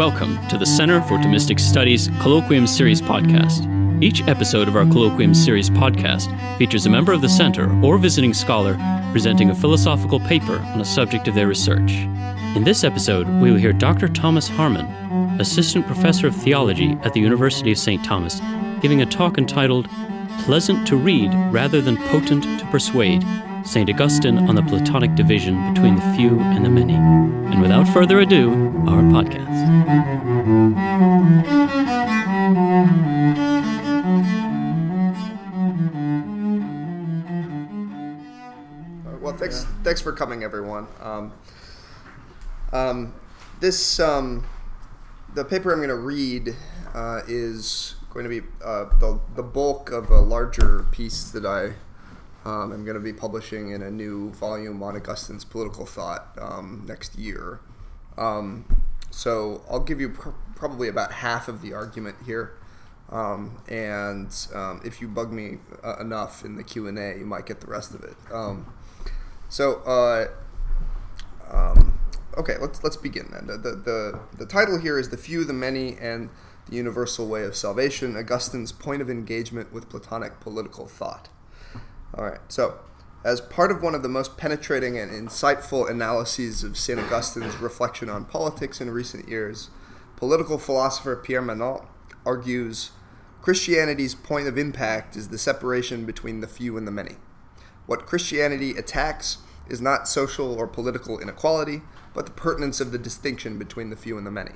Welcome to the Center for Thomistic Studies Colloquium Series podcast. Each episode of our Colloquium Series podcast features a member of the Center or visiting scholar presenting a philosophical paper on a subject of their research. In this episode, we will hear Dr. Thomas Harmon, Assistant Professor of Theology at the University of St. Thomas, giving a talk entitled Pleasant to Read Rather Than Potent to Persuade St. Augustine on the Platonic division between the few and the many. And without further ado, our podcast. Well, thanks. Thanks for coming, everyone. Um, um, this um, the paper I'm going to read uh, is going to be uh, the the bulk of a larger piece that I um, I'm going to be publishing in a new volume on Augustine's political thought um, next year. Um, so I'll give you pr- probably about half of the argument here. Um, and um, if you bug me uh, enough in the Q and A, you might get the rest of it. Um, so, uh, okay, let's let's begin then. The, the, the the title here is "The Few, the Many, and the Universal Way of Salvation: Augustine's Point of Engagement with Platonic Political Thought." All right, so as part of one of the most penetrating and insightful analyses of St. Augustine's reflection on politics in recent years, political philosopher Pierre Manent argues Christianity's point of impact is the separation between the few and the many. What Christianity attacks is not social or political inequality, but the pertinence of the distinction between the few and the many,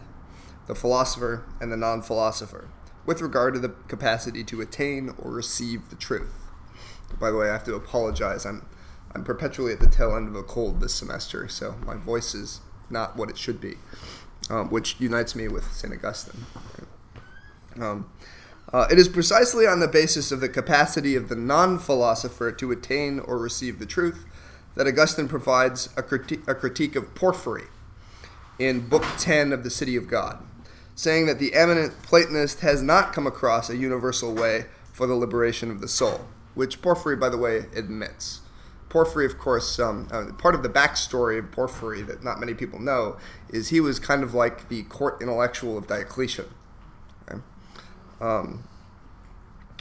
the philosopher and the non philosopher, with regard to the capacity to attain or receive the truth. By the way, I have to apologize. I'm I'm perpetually at the tail end of a cold this semester, so my voice is not what it should be, um, which unites me with St. Augustine. Um, uh, it is precisely on the basis of the capacity of the non philosopher to attain or receive the truth that Augustine provides a, criti- a critique of Porphyry in Book 10 of the City of God, saying that the eminent Platonist has not come across a universal way for the liberation of the soul, which Porphyry, by the way, admits. Porphyry, of course, um, uh, part of the backstory of Porphyry that not many people know is he was kind of like the court intellectual of Diocletian. Um,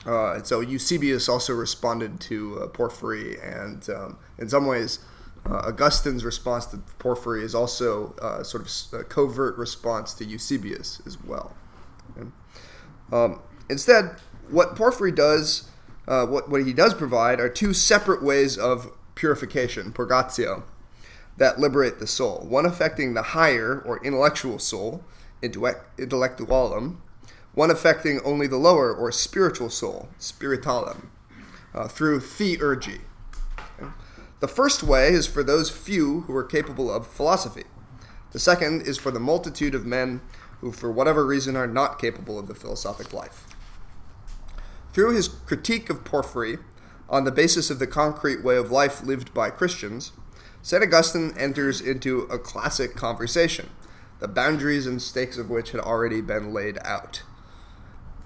uh, so Eusebius also responded to uh, Porphyry, and um, in some ways, uh, Augustine's response to Porphyry is also uh, sort of a covert response to Eusebius as well. Okay? Um, instead, what Porphyry does, uh, what, what he does provide, are two separate ways of purification, purgatio, that liberate the soul. One affecting the higher or intellectual soul, intellectualum, one affecting only the lower or spiritual soul, spiritalum, uh, through theurgy. The first way is for those few who are capable of philosophy. The second is for the multitude of men who, for whatever reason, are not capable of the philosophic life. Through his critique of Porphyry, on the basis of the concrete way of life lived by Christians, St. Augustine enters into a classic conversation, the boundaries and stakes of which had already been laid out.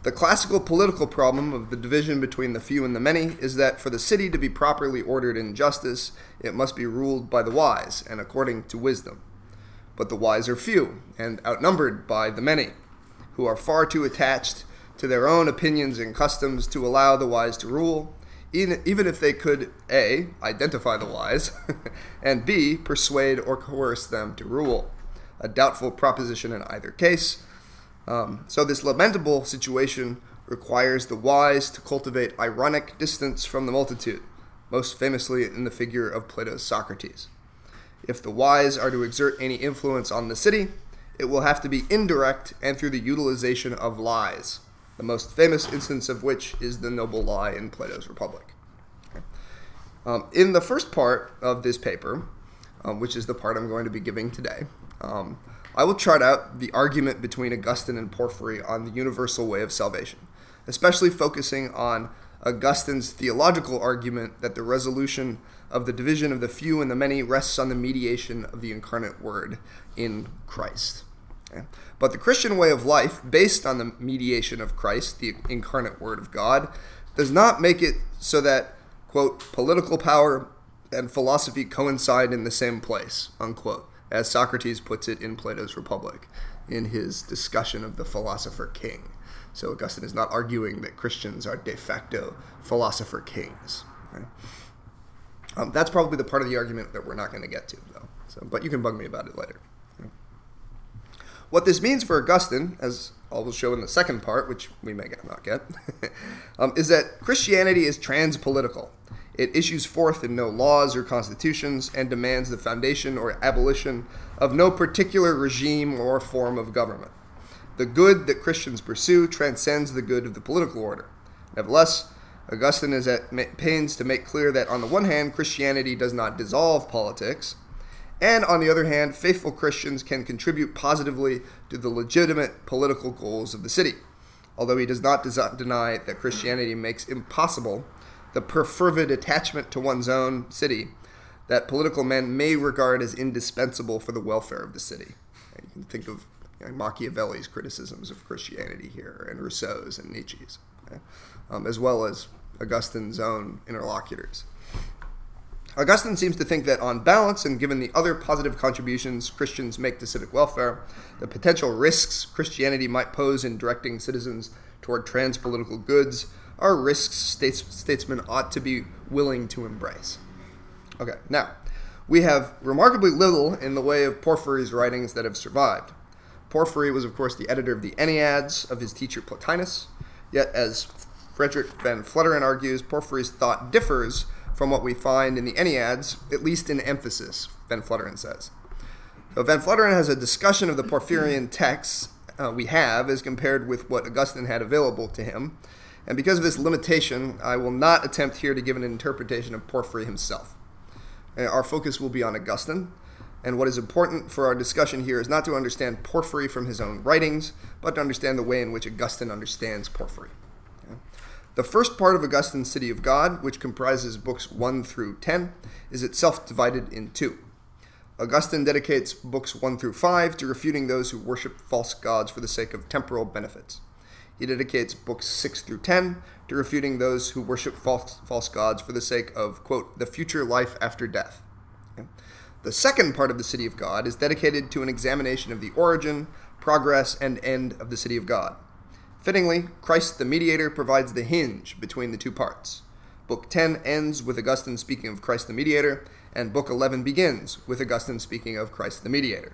The classical political problem of the division between the few and the many is that for the city to be properly ordered in justice, it must be ruled by the wise and according to wisdom. But the wise are few and outnumbered by the many, who are far too attached to their own opinions and customs to allow the wise to rule, even if they could A, identify the wise, and B, persuade or coerce them to rule. A doubtful proposition in either case um, so, this lamentable situation requires the wise to cultivate ironic distance from the multitude, most famously in the figure of Plato's Socrates. If the wise are to exert any influence on the city, it will have to be indirect and through the utilization of lies, the most famous instance of which is the noble lie in Plato's Republic. Um, in the first part of this paper, um, which is the part I'm going to be giving today, um, I will chart out the argument between Augustine and Porphyry on the universal way of salvation, especially focusing on Augustine's theological argument that the resolution of the division of the few and the many rests on the mediation of the incarnate Word in Christ. Okay? But the Christian way of life, based on the mediation of Christ, the incarnate Word of God, does not make it so that, quote, political power and philosophy coincide in the same place, unquote as Socrates puts it in Plato's Republic in his discussion of the philosopher king. So Augustine is not arguing that Christians are de facto philosopher kings. Right? Um, that's probably the part of the argument that we're not going to get to, though. So, but you can bug me about it later. What this means for Augustine, as I will show in the second part, which we may not get, um, is that Christianity is transpolitical. It issues forth in no laws or constitutions and demands the foundation or abolition of no particular regime or form of government. The good that Christians pursue transcends the good of the political order. Nevertheless, Augustine is at pains to make clear that, on the one hand, Christianity does not dissolve politics, and on the other hand, faithful Christians can contribute positively to the legitimate political goals of the city. Although he does not deny that Christianity makes impossible the perfervid attachment to one's own city that political men may regard as indispensable for the welfare of the city. And you can think of you know, Machiavelli's criticisms of Christianity here, and Rousseau's and Nietzsche's, okay? um, as well as Augustine's own interlocutors. Augustine seems to think that, on balance, and given the other positive contributions Christians make to civic welfare, the potential risks Christianity might pose in directing citizens toward transpolitical goods are risks states, statesmen ought to be willing to embrace. Okay, now, we have remarkably little in the way of Porphyry's writings that have survived. Porphyry was, of course, the editor of the Enneads of his teacher Plotinus, yet, as Frederick Van Fleteren argues, Porphyry's thought differs from what we find in the Enneads, at least in emphasis, Van Fleteren says. So Van Fleteren has a discussion of the Porphyrian texts uh, we have as compared with what Augustine had available to him, and because of this limitation, I will not attempt here to give an interpretation of Porphyry himself. Uh, our focus will be on Augustine, and what is important for our discussion here is not to understand Porphyry from his own writings, but to understand the way in which Augustine understands Porphyry. The first part of Augustine's City of God, which comprises books 1 through 10, is itself divided in two. Augustine dedicates books 1 through 5 to refuting those who worship false gods for the sake of temporal benefits. He dedicates books 6 through 10 to refuting those who worship false, false gods for the sake of, quote, the future life after death. Okay. The second part of the City of God is dedicated to an examination of the origin, progress, and end of the City of God. Fittingly, Christ the Mediator provides the hinge between the two parts. Book 10 ends with Augustine speaking of Christ the Mediator, and Book 11 begins with Augustine speaking of Christ the Mediator.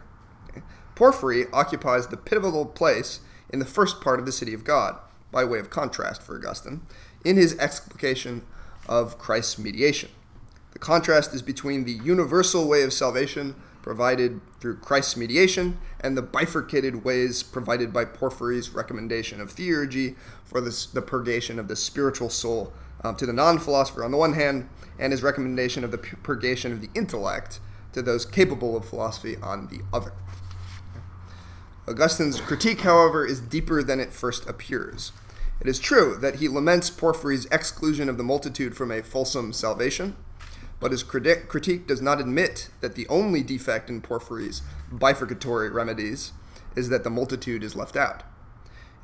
Porphyry occupies the pivotal place in the first part of the City of God, by way of contrast for Augustine, in his explication of Christ's mediation. The contrast is between the universal way of salvation provided through Christ's mediation and the bifurcated ways provided by Porphyry's recommendation of theurgy for this, the purgation of the spiritual soul um, to the non philosopher on the one hand, and his recommendation of the purgation of the intellect to those capable of philosophy on the other. Augustine's critique, however, is deeper than it first appears. It is true that he laments Porphyry's exclusion of the multitude from a fulsome salvation but his critique does not admit that the only defect in Porphyry's bifurcatory remedies is that the multitude is left out.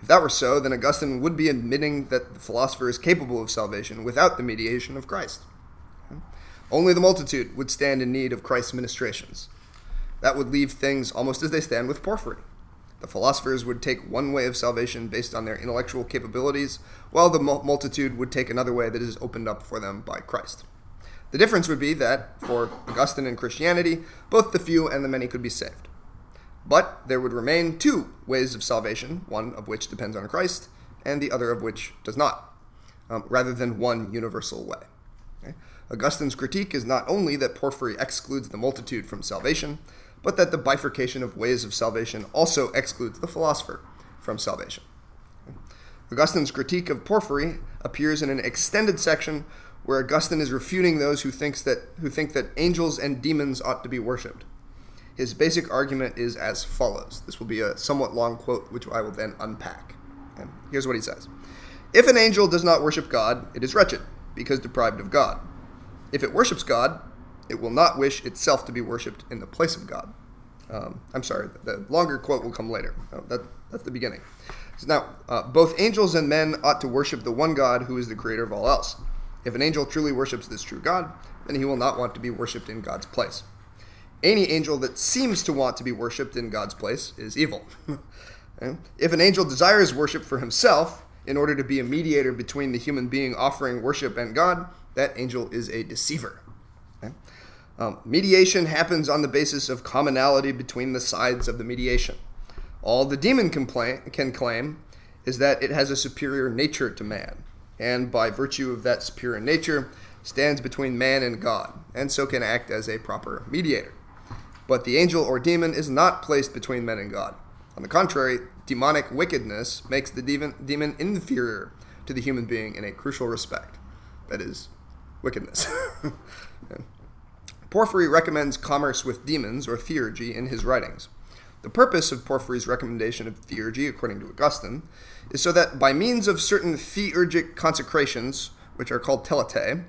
If that were so, then Augustine would be admitting that the philosopher is capable of salvation without the mediation of Christ. Only the multitude would stand in need of Christ's ministrations. That would leave things almost as they stand with Porphyry. The philosophers would take one way of salvation based on their intellectual capabilities, while the multitude would take another way that is opened up for them by Christ. The difference would be that, for Augustine and Christianity, both the few and the many could be saved. But there would remain two ways of salvation, one of which depends on Christ, and the other of which does not, um, rather than one universal way. Okay? Augustine's critique is not only that Porphyry excludes the multitude from salvation, but that the bifurcation of ways of salvation also excludes the philosopher from salvation. Augustine's critique of Porphyry appears in an extended section where Augustine is refuting those who thinks that who think that angels and demons ought to be worshipped. His basic argument is as follows. This will be a somewhat long quote, which I will then unpack. And here's what he says: If an angel does not worship God, it is wretched, because deprived of God. If it worships God, it will not wish itself to be worshipped in the place of God. Um, I'm sorry, the longer quote will come later. Oh, that, that's the beginning. So now, uh, both angels and men ought to worship the one God who is the creator of all else. If an angel truly worships this true God, then he will not want to be worshipped in God's place. Any angel that seems to want to be worshipped in God's place is evil. if an angel desires worship for himself in order to be a mediator between the human being offering worship and God, that angel is a deceiver. Okay? Um, mediation happens on the basis of commonality between the sides of the mediation. All the demon complain, can claim is that it has a superior nature to man, and by virtue of that superior nature, stands between man and God, and so can act as a proper mediator. But the angel or demon is not placed between men and God. On the contrary, demonic wickedness makes the demon, demon inferior to the human being in a crucial respect. That is, wickedness. Porphyry recommends commerce with demons, or theurgy, in his writings. The purpose of Porphyry's recommendation of theurgy, according to Augustine, is so that by means of certain theurgic consecrations, which are called teletae,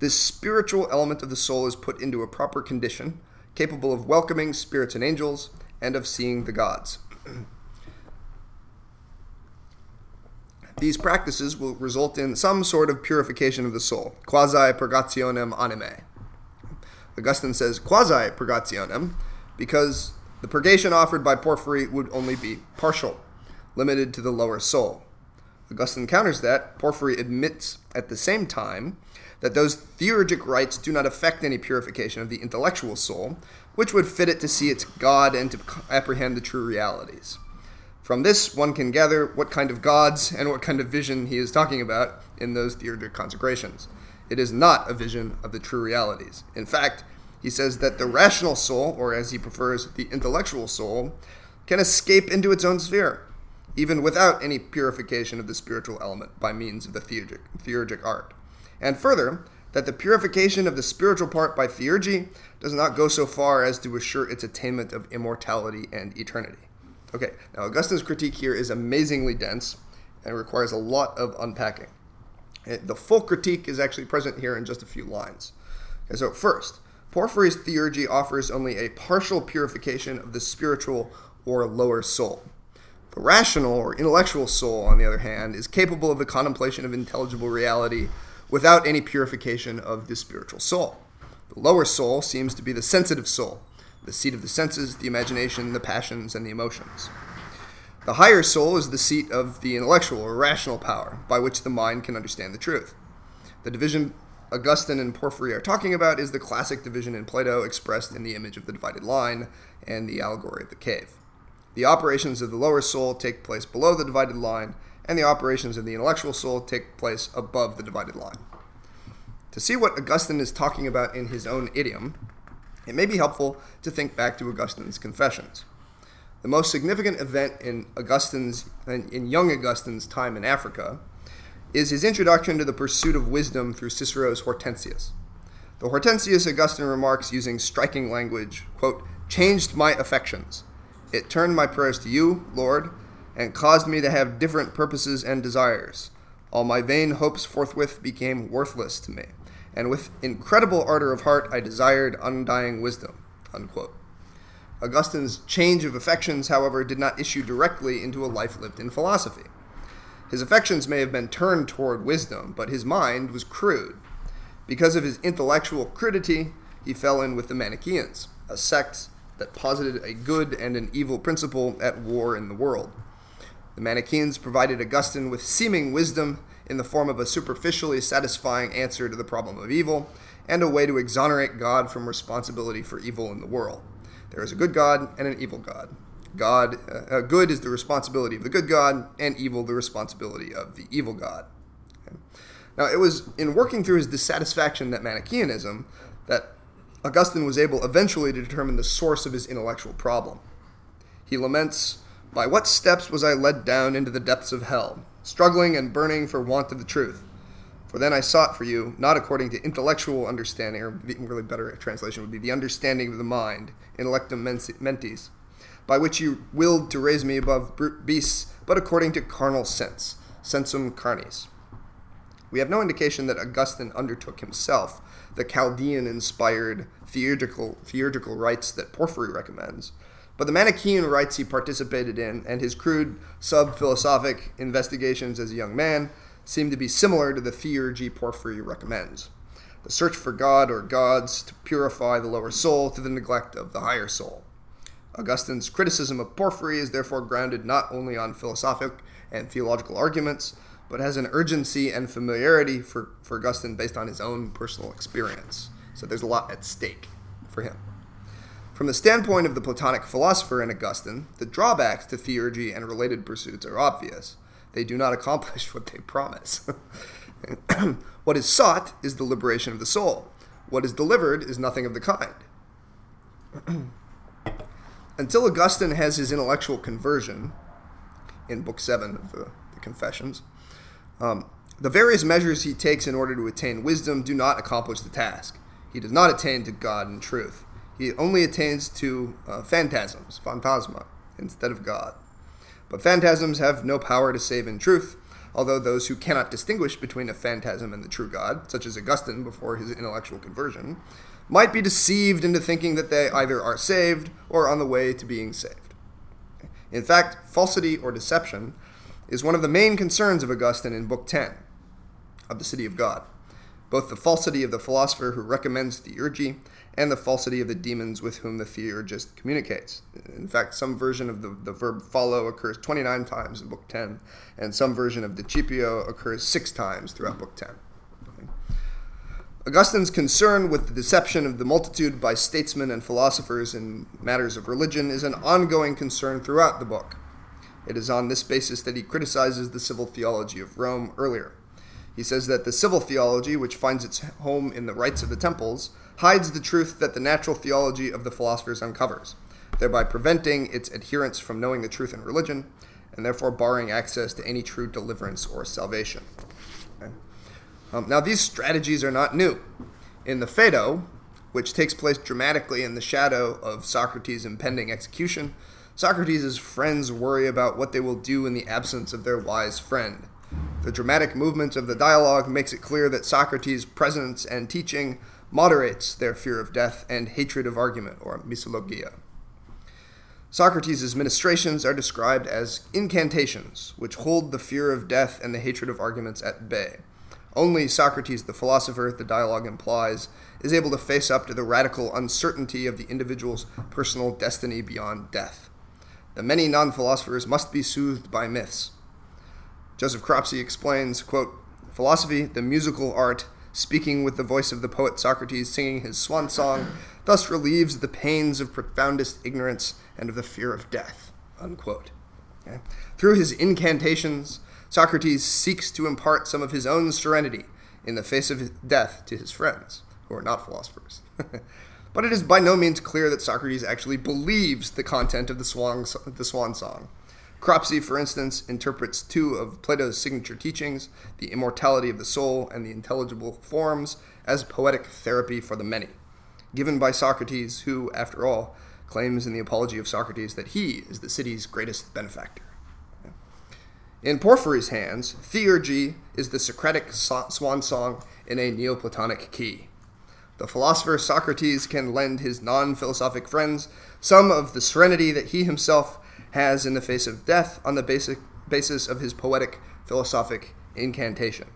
this spiritual element of the soul is put into a proper condition, capable of welcoming spirits and angels, and of seeing the gods. These practices will result in some sort of purification of the soul, quasi purgationem animae. Augustine says quasi purgationem because the purgation offered by Porphyry would only be partial, limited to the lower soul. Augustine counters that. Porphyry admits at the same time that those theurgic rites do not affect any purification of the intellectual soul, which would fit it to see its God and to apprehend the true realities. From this, one can gather what kind of gods and what kind of vision he is talking about in those theurgic consecrations. It is not a vision of the true realities. In fact, he says that the rational soul, or as he prefers, the intellectual soul, can escape into its own sphere, even without any purification of the spiritual element by means of the theurgic, theurgic art. And further, that the purification of the spiritual part by theurgy does not go so far as to assure its attainment of immortality and eternity. Okay, now Augustine's critique here is amazingly dense and requires a lot of unpacking. Eh, the full critique is actually present here in just a few lines. Okay, so first, Porphyry's theurgy offers only a partial purification of the spiritual or lower soul. The rational or intellectual soul, on the other hand, is capable of the contemplation of intelligible reality without any purification of the spiritual soul. The lower soul seems to be the sensitive soul, the seat of the senses, the imagination, the passions, and the emotions. The higher soul is the seat of the intellectual or rational power, by which the mind can understand the truth. The division Augustine and Porphyry are talking about is the classic division in Plato expressed in the image of the divided line and the allegory of the cave. The operations of the lower soul take place below the divided line, and the operations of the intellectual soul take place above the divided line. To see what Augustine is talking about in his own idiom, it may be helpful to think back to Augustine's Confessions. The most significant event in Augustine's in young Augustine's time in Africa is his introduction to the pursuit of wisdom through Cicero's Hortensius. The Hortensius Augustine remarks using striking language, quote, changed my affections. It turned my prayers to you, Lord, and caused me to have different purposes and desires. All my vain hopes forthwith became worthless to me and with incredible ardor of heart I desired undying wisdom. Unquote. Augustine's change of affections, however, did not issue directly into a life lived in philosophy. His affections may have been turned toward wisdom, but his mind was crude. Because of his intellectual crudity, he fell in with the Manichaeans, a sect that posited a good and an evil principle at war in the world. The Manichaeans provided Augustine with seeming wisdom in the form of a superficially satisfying answer to the problem of evil and a way to exonerate God from responsibility for evil in the world. There is a good God and an evil God. God, uh, good is the responsibility of the good God, and evil the responsibility of the evil God. Okay. Now, it was in working through his dissatisfaction that Manichaeanism that Augustine was able eventually to determine the source of his intellectual problem. He laments, By what steps was I led down into the depths of hell? struggling and burning for want of the truth. For then I sought for you, not according to intellectual understanding, or the really better translation would be the understanding of the mind, intellectum mentis, by which you willed to raise me above brute beasts, but according to carnal sense, sensum carnis. We have no indication that Augustine undertook himself the Chaldean inspired theurgical, theurgical rites that Porphyry recommends, but the Manichaean rites he participated in and his crude sub philosophic investigations as a young man seem to be similar to the theurgy Porphyry recommends. the search for God or gods to purify the lower soul to the neglect of the higher soul. Augustine's criticism of Porphyry is therefore grounded not only on philosophic and theological arguments, but has an urgency and familiarity for, for Augustine based on his own personal experience. So there's a lot at stake for him. From the standpoint of the Platonic philosopher and Augustine, the drawbacks to theurgy and related pursuits are obvious. They do not accomplish what they promise. what is sought is the liberation of the soul. What is delivered is nothing of the kind. Until Augustine has his intellectual conversion, in Book 7 of the, the Confessions, um, the various measures he takes in order to attain wisdom do not accomplish the task. He does not attain to God and truth. He only attains to uh, phantasms, phantasma, instead of God. But phantasms have no power to save in truth, although those who cannot distinguish between a phantasm and the true God, such as Augustine before his intellectual conversion, might be deceived into thinking that they either are saved or on the way to being saved. In fact, falsity or deception is one of the main concerns of Augustine in Book 10 of the City of God. Both the falsity of the philosopher who recommends theurgy and the falsity of the demons with whom the theurgist communicates. In fact, some version of the, the verb fallo occurs 29 times in Book 10, and some version of decipio occurs six times throughout Book 10. Augustine's concern with the deception of the multitude by statesmen and philosophers in matters of religion is an ongoing concern throughout the book. It is on this basis that he criticizes the civil theology of Rome earlier. He says that the civil theology, which finds its home in the rites of the temples, hides the truth that the natural theology of the philosophers uncovers, thereby preventing its adherents from knowing the truth in religion, and therefore barring access to any true deliverance or salvation. Um, now, these strategies are not new. In the Phaedo, which takes place dramatically in the shadow of Socrates' impending execution, Socrates' friends worry about what they will do in the absence of their wise friend. The dramatic movement of the dialogue makes it clear that Socrates' presence and teaching moderates their fear of death and hatred of argument, or misologia. Socrates' ministrations are described as incantations, which hold the fear of death and the hatred of arguments at bay. Only Socrates, the philosopher, the dialogue implies, is able to face up to the radical uncertainty of the individual's personal destiny beyond death. The many non philosophers must be soothed by myths. Joseph Cropsey explains, quote, Philosophy, the musical art, speaking with the voice of the poet Socrates singing his swan song, thus relieves the pains of profoundest ignorance and of the fear of death. Unquote. Okay? Through his incantations, Socrates seeks to impart some of his own serenity in the face of death to his friends, who are not philosophers. but it is by no means clear that Socrates actually believes the content of the swan, the swan song. Cropsey, for instance, interprets two of Plato's signature teachings, the immortality of the soul and the intelligible forms, as poetic therapy for the many, given by Socrates, who, after all, claims in the Apology of Socrates that he is the city's greatest benefactor. In Porphyry's hands, theurgy is the Socratic swan song in a Neoplatonic key. The philosopher Socrates can lend his non philosophic friends some of the serenity that he himself has in the face of death on the basic basis of his poetic philosophic incantation.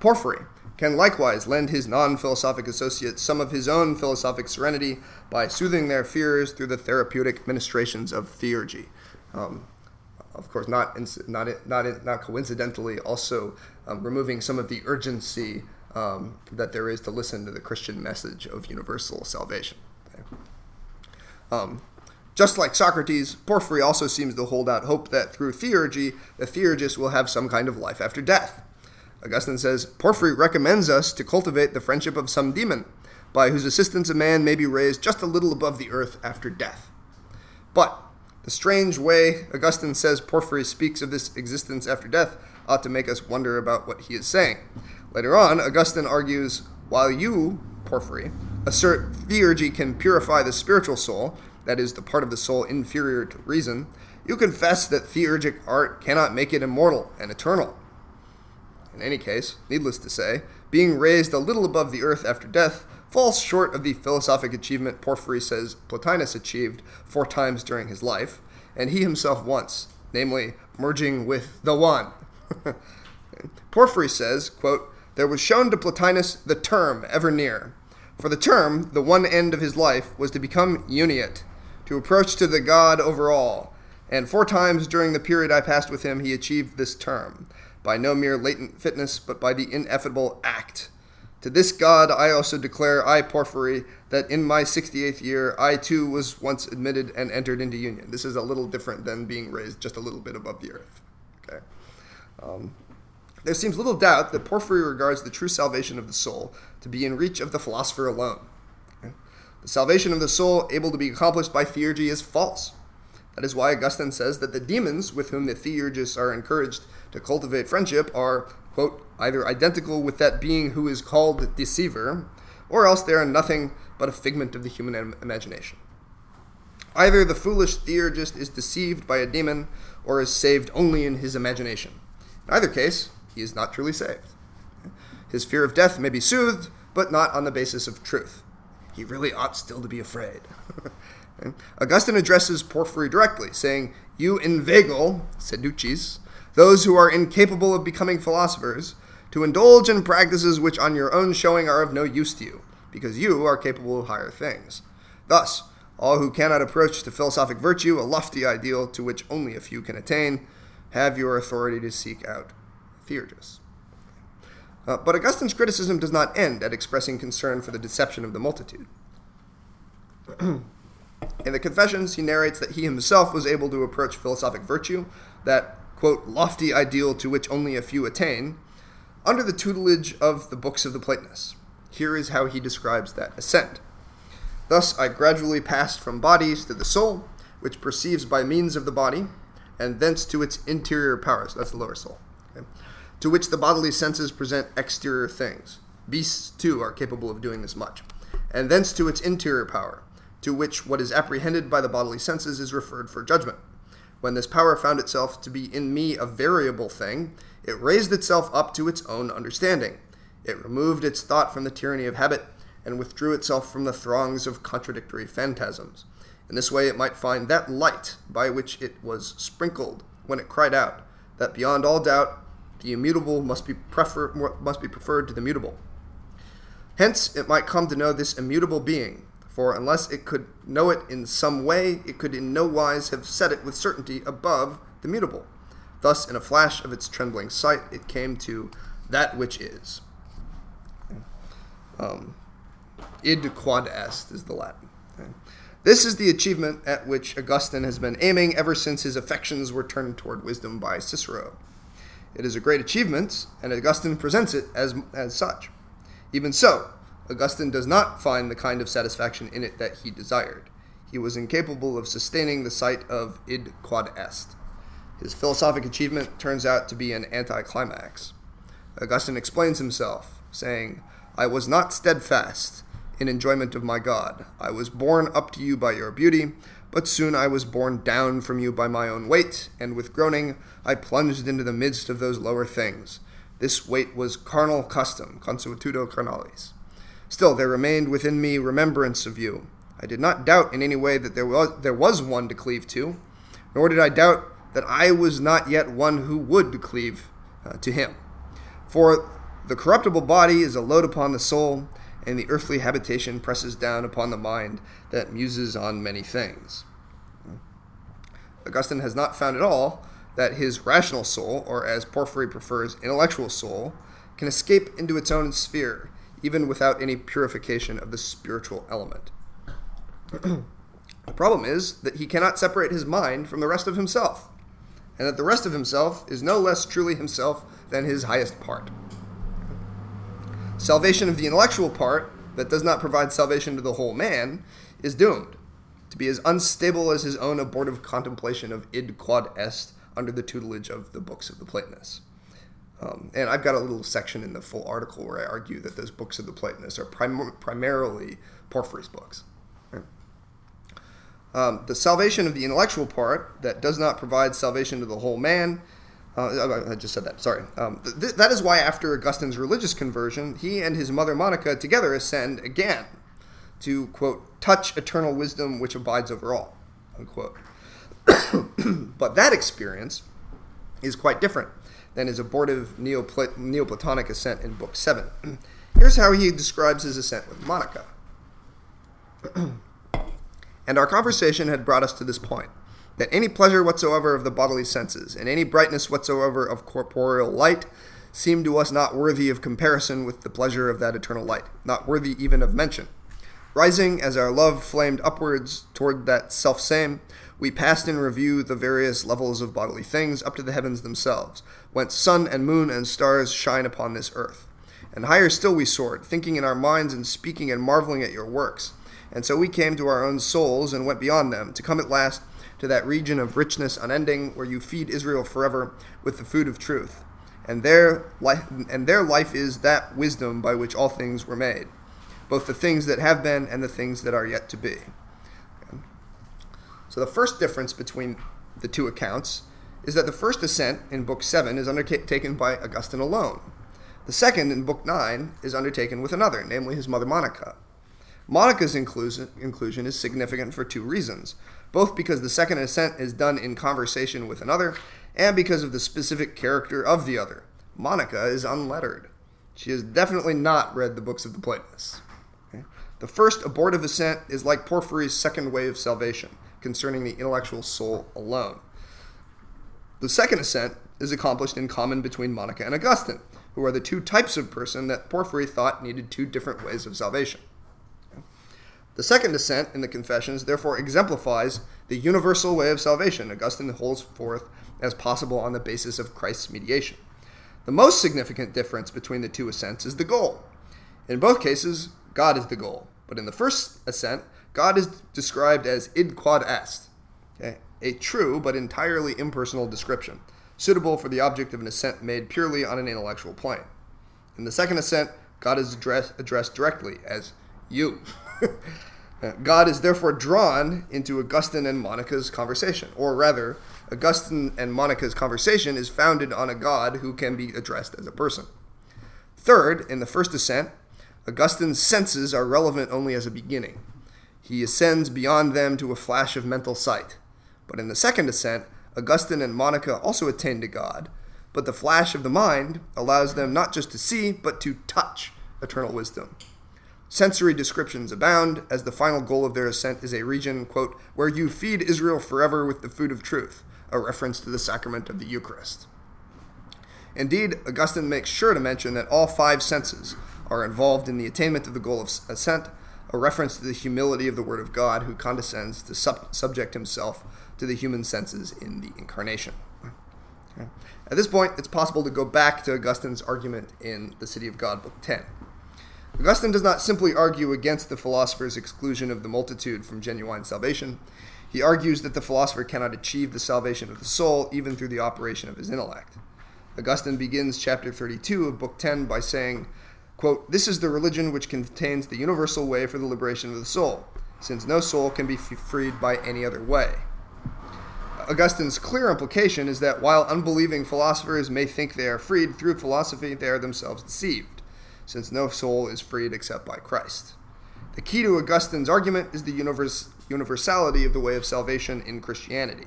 Porphyry can likewise lend his non philosophic associates some of his own philosophic serenity by soothing their fears through the therapeutic ministrations of theurgy. Um, of course, not not not not coincidentally, also um, removing some of the urgency um, that there is to listen to the Christian message of universal salvation. Okay. Um, just like Socrates, Porphyry also seems to hold out hope that through theurgy, the theurgist will have some kind of life after death. Augustine says Porphyry recommends us to cultivate the friendship of some demon, by whose assistance a man may be raised just a little above the earth after death. But the strange way Augustine says Porphyry speaks of this existence after death ought to make us wonder about what he is saying. Later on, Augustine argues while you, Porphyry, assert theurgy can purify the spiritual soul, that is, the part of the soul inferior to reason, you confess that theurgic art cannot make it immortal and eternal. In any case, needless to say, being raised a little above the earth after death falls short of the philosophic achievement Porphyry says Plotinus achieved four times during his life, and he himself once, namely, merging with the One. Porphyry says, quote, there was shown to Plotinus the term ever near. For the term, the one end of his life, was to become uniate, to approach to the God over all. And four times during the period I passed with him, he achieved this term, by no mere latent fitness, but by the ineffable act. To this God I also declare, I, Porphyry, that in my 68th year I too was once admitted and entered into union. This is a little different than being raised just a little bit above the earth. Okay. Um, there seems little doubt that Porphyry regards the true salvation of the soul to be in reach of the philosopher alone. Okay. The salvation of the soul able to be accomplished by theurgy is false. That is why Augustine says that the demons with whom the theurgists are encouraged to cultivate friendship are, quote, either identical with that being who is called deceiver, or else they are nothing but a figment of the human imagination. Either the foolish theurgist is deceived by a demon, or is saved only in his imagination. In either case, he is not truly saved. His fear of death may be soothed, but not on the basis of truth. He really ought still to be afraid. Augustine addresses Porphyry directly, saying, You inveigle, seduces, those who are incapable of becoming philosophers, to indulge in practices which on your own showing are of no use to you, because you are capable of higher things. Thus, all who cannot approach to philosophic virtue, a lofty ideal to which only a few can attain, have your authority to seek out theurgists. Uh, but Augustine's criticism does not end at expressing concern for the deception of the multitude. In the Confessions, he narrates that he himself was able to approach philosophic virtue, that, quote, lofty ideal to which only a few attain, under the tutelage of the books of the Platonists. Here is how he describes that ascent. Thus I gradually passed from bodies to the soul, which perceives by means of the body, and thence to its interior powers. That's the lower soul. Okay? To which the bodily senses present exterior things. Beasts, too, are capable of doing this much. And thence to its interior power, to which what is apprehended by the bodily senses is referred for judgment. When this power found itself to be in me a variable thing, it raised itself up to its own understanding. It removed its thought from the tyranny of habit and withdrew itself from the throngs of contradictory phantasms. In this way, it might find that light by which it was sprinkled when it cried out that beyond all doubt the immutable must be, prefer- must be preferred to the mutable. Hence, it might come to know this immutable being, for unless it could know it in some way, it could in no wise have set it with certainty above the mutable. Thus, in a flash of its trembling sight, it came to that which is. Um, id quod est is the Latin. This is the achievement at which Augustine has been aiming ever since his affections were turned toward wisdom by Cicero. It is a great achievement, and Augustine presents it as, as such. Even so, Augustine does not find the kind of satisfaction in it that he desired. He was incapable of sustaining the sight of id quod est. His philosophic achievement turns out to be an anticlimax. Augustine explains himself, saying, I was not steadfast in enjoyment of my God. I was borne up to you by your beauty, but soon I was borne down from you by my own weight, and with groaning I plunged into the midst of those lower things. This weight was carnal custom, consuetudo carnalis. Still, there remained within me remembrance of you. I did not doubt in any way that there was, there was one to cleave to, nor did I doubt that I was not yet one who would cleave uh, to him. For the corruptible body is a load upon the soul, and the earthly habitation presses down upon the mind that muses on many things. Augustine has not found at all that his rational soul, or as Porphyry prefers, intellectual soul, can escape into its own sphere, even without any purification of the spiritual element. the problem is that he cannot separate his mind from the rest of himself and that the rest of himself is no less truly himself than his highest part. Salvation of the intellectual part, that does not provide salvation to the whole man, is doomed to be as unstable as his own abortive contemplation of id quod est under the tutelage of the books of the Platonists. Um, and I've got a little section in the full article where I argue that those books of the Platonists are prim- primarily Porphyry's books. Um, the salvation of the intellectual part that does not provide salvation to the whole man. Uh, I just said that. Sorry. Um, th- that is why, after Augustine's religious conversion, he and his mother Monica together ascend again to quote touch eternal wisdom which abides over all unquote. but that experience is quite different than his abortive Neoplatonic ascent in Book 7. Here's how he describes his ascent with Monica. and our conversation had brought us to this point that any pleasure whatsoever of the bodily senses, and any brightness whatsoever of corporeal light, seemed to us not worthy of comparison with the pleasure of that eternal light, not worthy even of mention. Rising as our love flamed upwards toward that self same, we passed in review the various levels of bodily things up to the heavens themselves, whence sun and moon and stars shine upon this earth. And higher still we soared, thinking in our minds and speaking and marveling at your works. And so we came to our own souls and went beyond them, to come at last to that region of richness unending, where you feed Israel forever with the food of truth. And their life, and their life is that wisdom by which all things were made, both the things that have been and the things that are yet to be. So the first difference between the two accounts is that the first ascent in Book 7 is undertaken by Augustine alone. The second in Book 9 is undertaken with another, namely his mother Monica. Monica's inclusion is significant for two reasons both because the second ascent is done in conversation with another, and because of the specific character of the other. Monica is unlettered. She has definitely not read the books of the Platonists. Okay? The first abortive ascent is like Porphyry's second way of salvation concerning the intellectual soul alone. The second ascent is accomplished in common between Monica and Augustine, who are the two types of person that Porphyry thought needed two different ways of salvation. The second ascent in the Confessions therefore exemplifies the universal way of salvation Augustine holds forth as possible on the basis of Christ's mediation. The most significant difference between the two ascents is the goal. In both cases, God is the goal, but in the first ascent, God is described as id quod est, okay? a true but entirely impersonal description, suitable for the object of an ascent made purely on an intellectual plane. In the second ascent, God is address, addressed directly as you. Uh, God is therefore drawn into Augustine and Monica's conversation, or rather, Augustine and Monica's conversation is founded on a God who can be addressed as a person. Third, in the first ascent, Augustine's senses are relevant only as a beginning. He ascends beyond them to a flash of mental sight. But in the second ascent, Augustine and Monica also attain to God, but the flash of the mind allows them not just to see, but to touch eternal wisdom. Sensory descriptions abound, as the final goal of their ascent is a region, quote, where you feed Israel forever with the food of truth, a reference to the sacrament of the Eucharist. Indeed, Augustine makes sure to mention that all five senses are involved in the attainment of the goal of ascent, a reference to the humility of the Word of God who condescends to sub- subject himself to the human senses in the incarnation. Okay. At this point, it's possible to go back to Augustine's argument in The City of God, Book 10. Augustine does not simply argue against the philosopher's exclusion of the multitude from genuine salvation. He argues that the philosopher cannot achieve the salvation of the soul even through the operation of his intellect. Augustine begins chapter 32 of Book 10 by saying, Quote, this is the religion which contains the universal way for the liberation of the soul, since no soul can be freed by any other way. Augustine's clear implication is that while unbelieving philosophers may think they are freed through philosophy, they are themselves deceived, since no soul is freed except by Christ. The key to Augustine's argument is the universe, universality of the way of salvation in Christianity.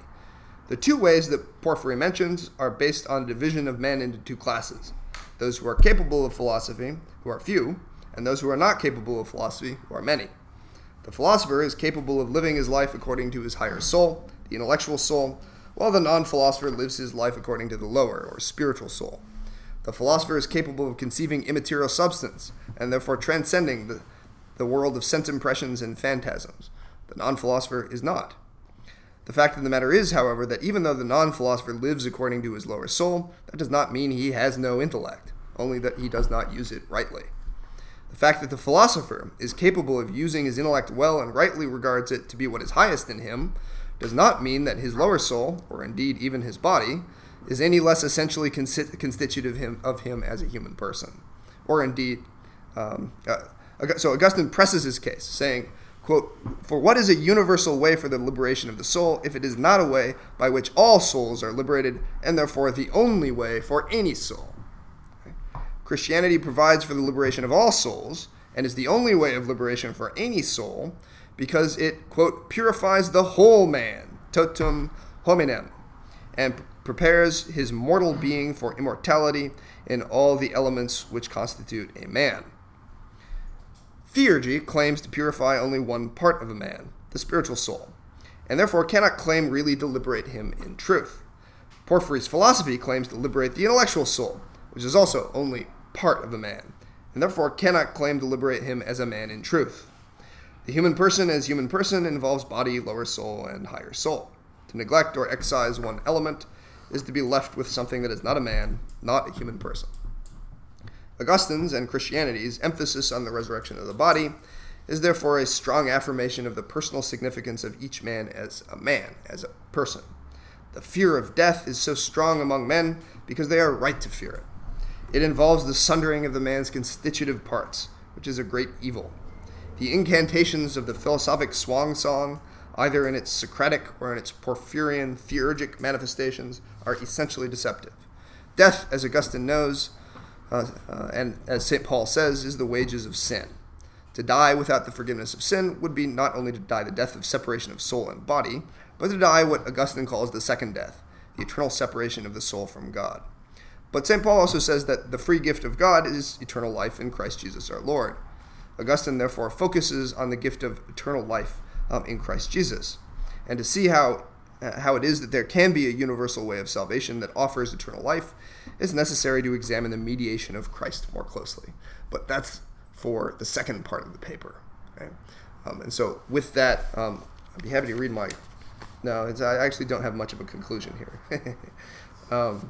The two ways that Porphyry mentions are based on a division of men into two classes those who are capable of philosophy, who are few, and those who are not capable of philosophy, who are many. The philosopher is capable of living his life according to his higher soul, the intellectual soul, while the non philosopher lives his life according to the lower, or spiritual soul. The philosopher is capable of conceiving immaterial substance, and therefore transcending the, the world of sense impressions and phantasms. The non philosopher is not. The fact of the matter is, however, that even though the non philosopher lives according to his lower soul, that does not mean he has no intellect, only that he does not use it rightly. The fact that the philosopher is capable of using his intellect well and rightly regards it to be what is highest in him does not mean that his lower soul, or indeed even his body, is any less essentially constitutive of him, of him as a human person. Or indeed, um, uh, so Augustine presses his case, saying, Quote, For what is a universal way for the liberation of the soul if it is not a way by which all souls are liberated and therefore the only way for any soul? Christianity provides for the liberation of all souls and is the only way of liberation for any soul because it, quote, purifies the whole man, totum hominem, and prepares his mortal being for immortality in all the elements which constitute a man. Theurgy claims to purify only one part of a man, the spiritual soul, and therefore cannot claim really to liberate him in truth. Porphyry's philosophy claims to liberate the intellectual soul, which is also only part of a man, and therefore cannot claim to liberate him as a man in truth. The human person as human person involves body, lower soul, and higher soul. To neglect or excise one element is to be left with something that is not a man, not a human person. Augustine's and Christianity's emphasis on the resurrection of the body is therefore a strong affirmation of the personal significance of each man as a man, as a person. The fear of death is so strong among men because they are right to fear it. It involves the sundering of the man's constitutive parts, which is a great evil. The incantations of the philosophic swan song, either in its Socratic or in its Porphyrian theurgic manifestations, are essentially deceptive. Death, as Augustine knows, uh, uh, and as St. Paul says, is the wages of sin. To die without the forgiveness of sin would be not only to die the death of separation of soul and body, but to die what Augustine calls the second death, the eternal separation of the soul from God. But St. Paul also says that the free gift of God is eternal life in Christ Jesus our Lord. Augustine therefore focuses on the gift of eternal life um, in Christ Jesus. And to see how how it is that there can be a universal way of salvation that offers eternal life, it's necessary to examine the mediation of Christ more closely. But that's for the second part of the paper. Okay? Um, and so, with that, um, I'd be happy to read my. No, I actually don't have much of a conclusion here. um,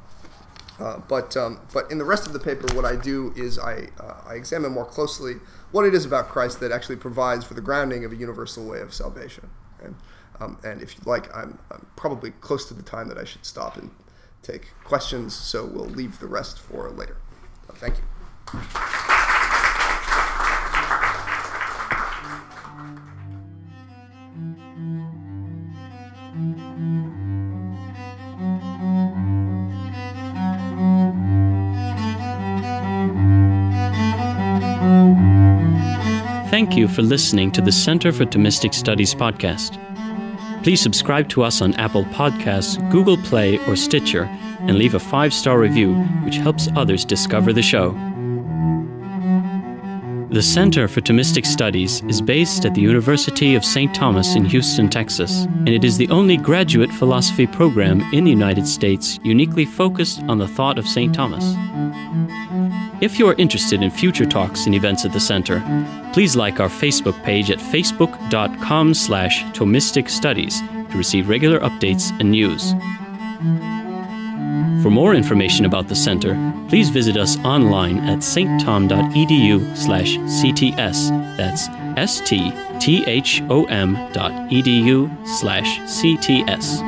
uh, but um, but in the rest of the paper, what I do is I uh, I examine more closely what it is about Christ that actually provides for the grounding of a universal way of salvation. Okay? Um, and if you'd like, I'm, I'm, probably close to the time that I should stop and take questions, so we'll leave the rest for later. So thank you. Thank you for listening to the Center for Thomistic Studies podcast. Please subscribe to us on Apple Podcasts, Google Play, or Stitcher, and leave a five star review, which helps others discover the show. The Center for Thomistic Studies is based at the University of St. Thomas in Houston, Texas, and it is the only graduate philosophy program in the United States uniquely focused on the thought of St. Thomas. If you are interested in future talks and events at the center, please like our Facebook page at facebook.com slash Thomistic Studies to receive regular updates and news. For more information about the center, please visit us online at stthom.edu slash cts. That's S-T-T-H-O-M dot edu slash cts.